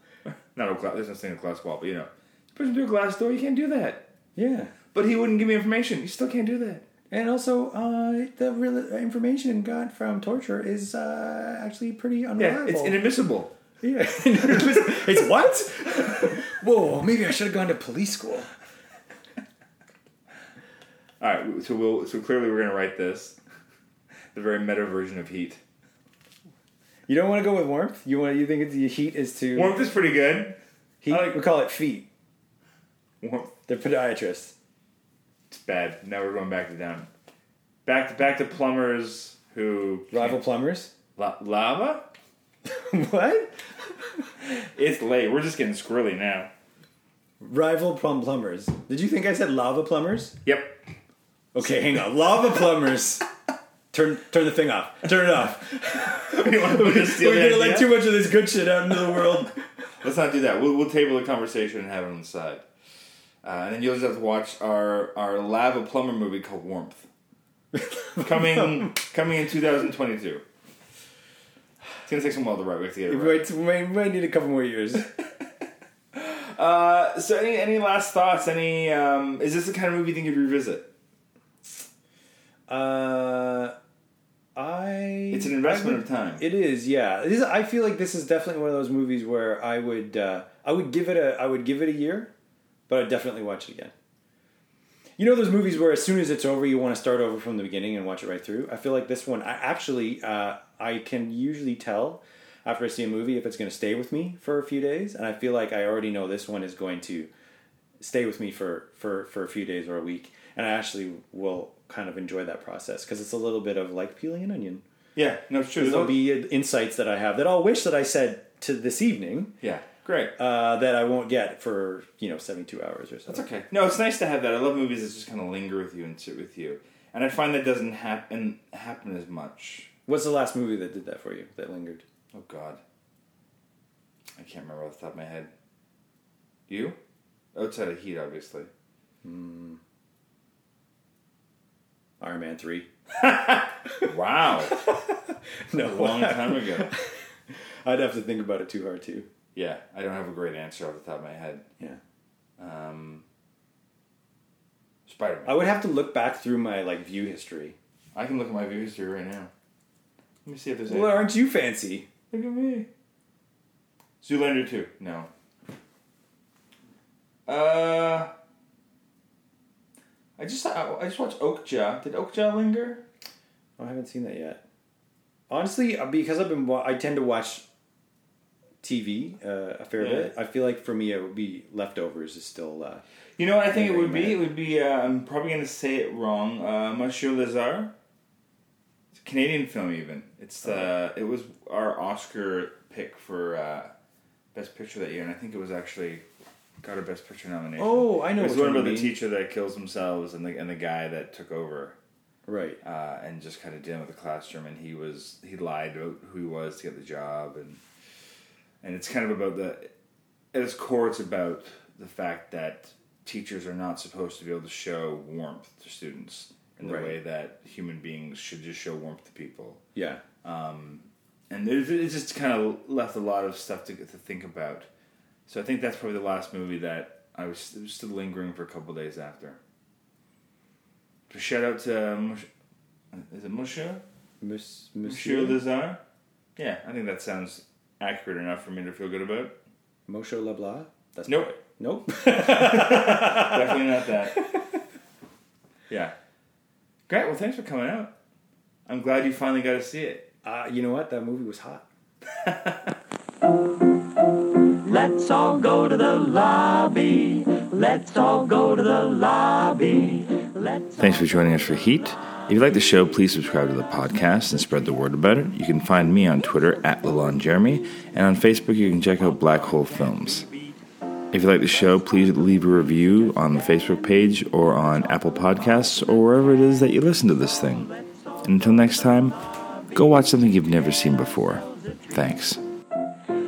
Not a glass. There's no saying a glass wall, but you know, you push him through a glass door. You can't do that. yeah. But he wouldn't give me information. You still can't do that. And also, uh, the real information got from torture is uh, actually pretty Yeah, unreliable. it's inadmissible. Yeah. [laughs] it's what? [laughs] Whoa, maybe I should have gone to police school. All right, so we'll so clearly we're gonna write this, [laughs] the very meta version of Heat. You don't want to go with warmth. You want. You think it's, the heat is too Warmth is pretty good. Heat. Like- we call it feet. Warmth, They're podiatrists. it's bad. Now we're going back to down. Back to back to plumbers who Rival plumbers. La- lava. [laughs] what? It's late. We're just getting squirrely now. Rival plum plumbers. Did you think I said lava plumbers? Yep. Okay, hang on. Lava plumbers. Turn turn the thing off. Turn it off. [laughs] we want to steal We're the gonna let too much of this good shit out into the world. Let's not do that. We'll, we'll table the conversation and have it on the side. Uh, and then you'll just have to watch our, our lava plumber movie called Warmth. [laughs] coming coming in 2022. It's gonna take some while to write. We have to get it We right. might, we might, we might need a couple more years. [laughs] Uh, so any any last thoughts? Any um, is this the kind of movie you think you'd revisit? Uh, I. It's an investment would- of time. It is, yeah. Is, I feel like this is definitely one of those movies where I would, uh, I would give it a, I would give it a year, but I'd definitely watch it again. You know those movies where as soon as it's over, you want to start over from the beginning and watch it right through. I feel like this one, I actually, uh, I can usually tell after I see a movie if it's going to stay with me for a few days, and I feel like I already know this one is going to stay with me for for for a few days or a week, and I actually will kind of enjoy that process because it's a little bit of like peeling an onion. yeah, no, it's true. There'll be insights that I have that I'll wish that I said to this evening yeah, great. uh, that I won't get for you know seventy two hours or so. That's okay. No, it's nice to have that. I love movies that just kind of linger with you and sit with you, and I find that doesn't happen happen as much. What's the last movie that did that for you? That lingered. Oh God, I can't remember off the top of my head. You, outside of Heat, obviously. Iron Man three. [laughs] Wow, [laughs] No, a long time ago. [laughs] I'd have to think about it too hard too. Yeah, I don't have a great answer off the top of my head. Yeah, Um, Spider Man. I would have to look back through my like view history. I can look at my view history right now. Let me see if there's Well, any. aren't you fancy? Look at me. Zoolander 2. No. Uh. I just I, I just watched Okja. Did Okja linger? Oh, I haven't seen that yet. Honestly, uh, because I've been, I tend to watch TV uh, a fair Yeah. bit. I feel like for me, it would be leftovers is still. Uh, You know what I think it would be? It would be. Uh, I'm probably going to say it wrong. Uh, Monsieur Lazhar. It's a Canadian film, even. It's uh, it was our Oscar pick for uh, best picture that year, and I think it was actually got her best picture nomination. Oh, I know It was one about the teacher that kills themselves and the and the guy that took over. right. uh, and just kind of dealing with the classroom. And he was he lied about who he was to get the job, and and it's kind of about the at its core, it's about the fact that teachers are not supposed to be able to show warmth to students in the Right. way that human beings should just show warmth to people. Yeah. Um, And it, it just kind of left a lot of stuff to to think about. So I think that's probably the last movie that I was, was still lingering for a couple days after. So shout out to Mush- is it Monsieur? Mus- Monsieur Monsieur Lazhar? Yeah, I think that sounds accurate enough for me to feel good about. Moshe Leblanc. That's Nope. right. Nope. [laughs] [laughs] Definitely not that. Yeah. Great, well, thanks for coming out. I'm glad you finally got to see it. uh, you know what? That movie was hot. [laughs] Let's all go to the lobby. Let's all go to the lobby. Let's Thanks for joining us for Heat. If you like the show, please subscribe to the podcast and spread the word about it. You can find me on Twitter at Lalon Jeremy, and on Facebook you can check out Black Hole Films. If you like the show, please leave a review on the Facebook page or on Apple Podcasts or wherever it is that you listen to this thing. And until next time, go watch something you've never seen before. Thanks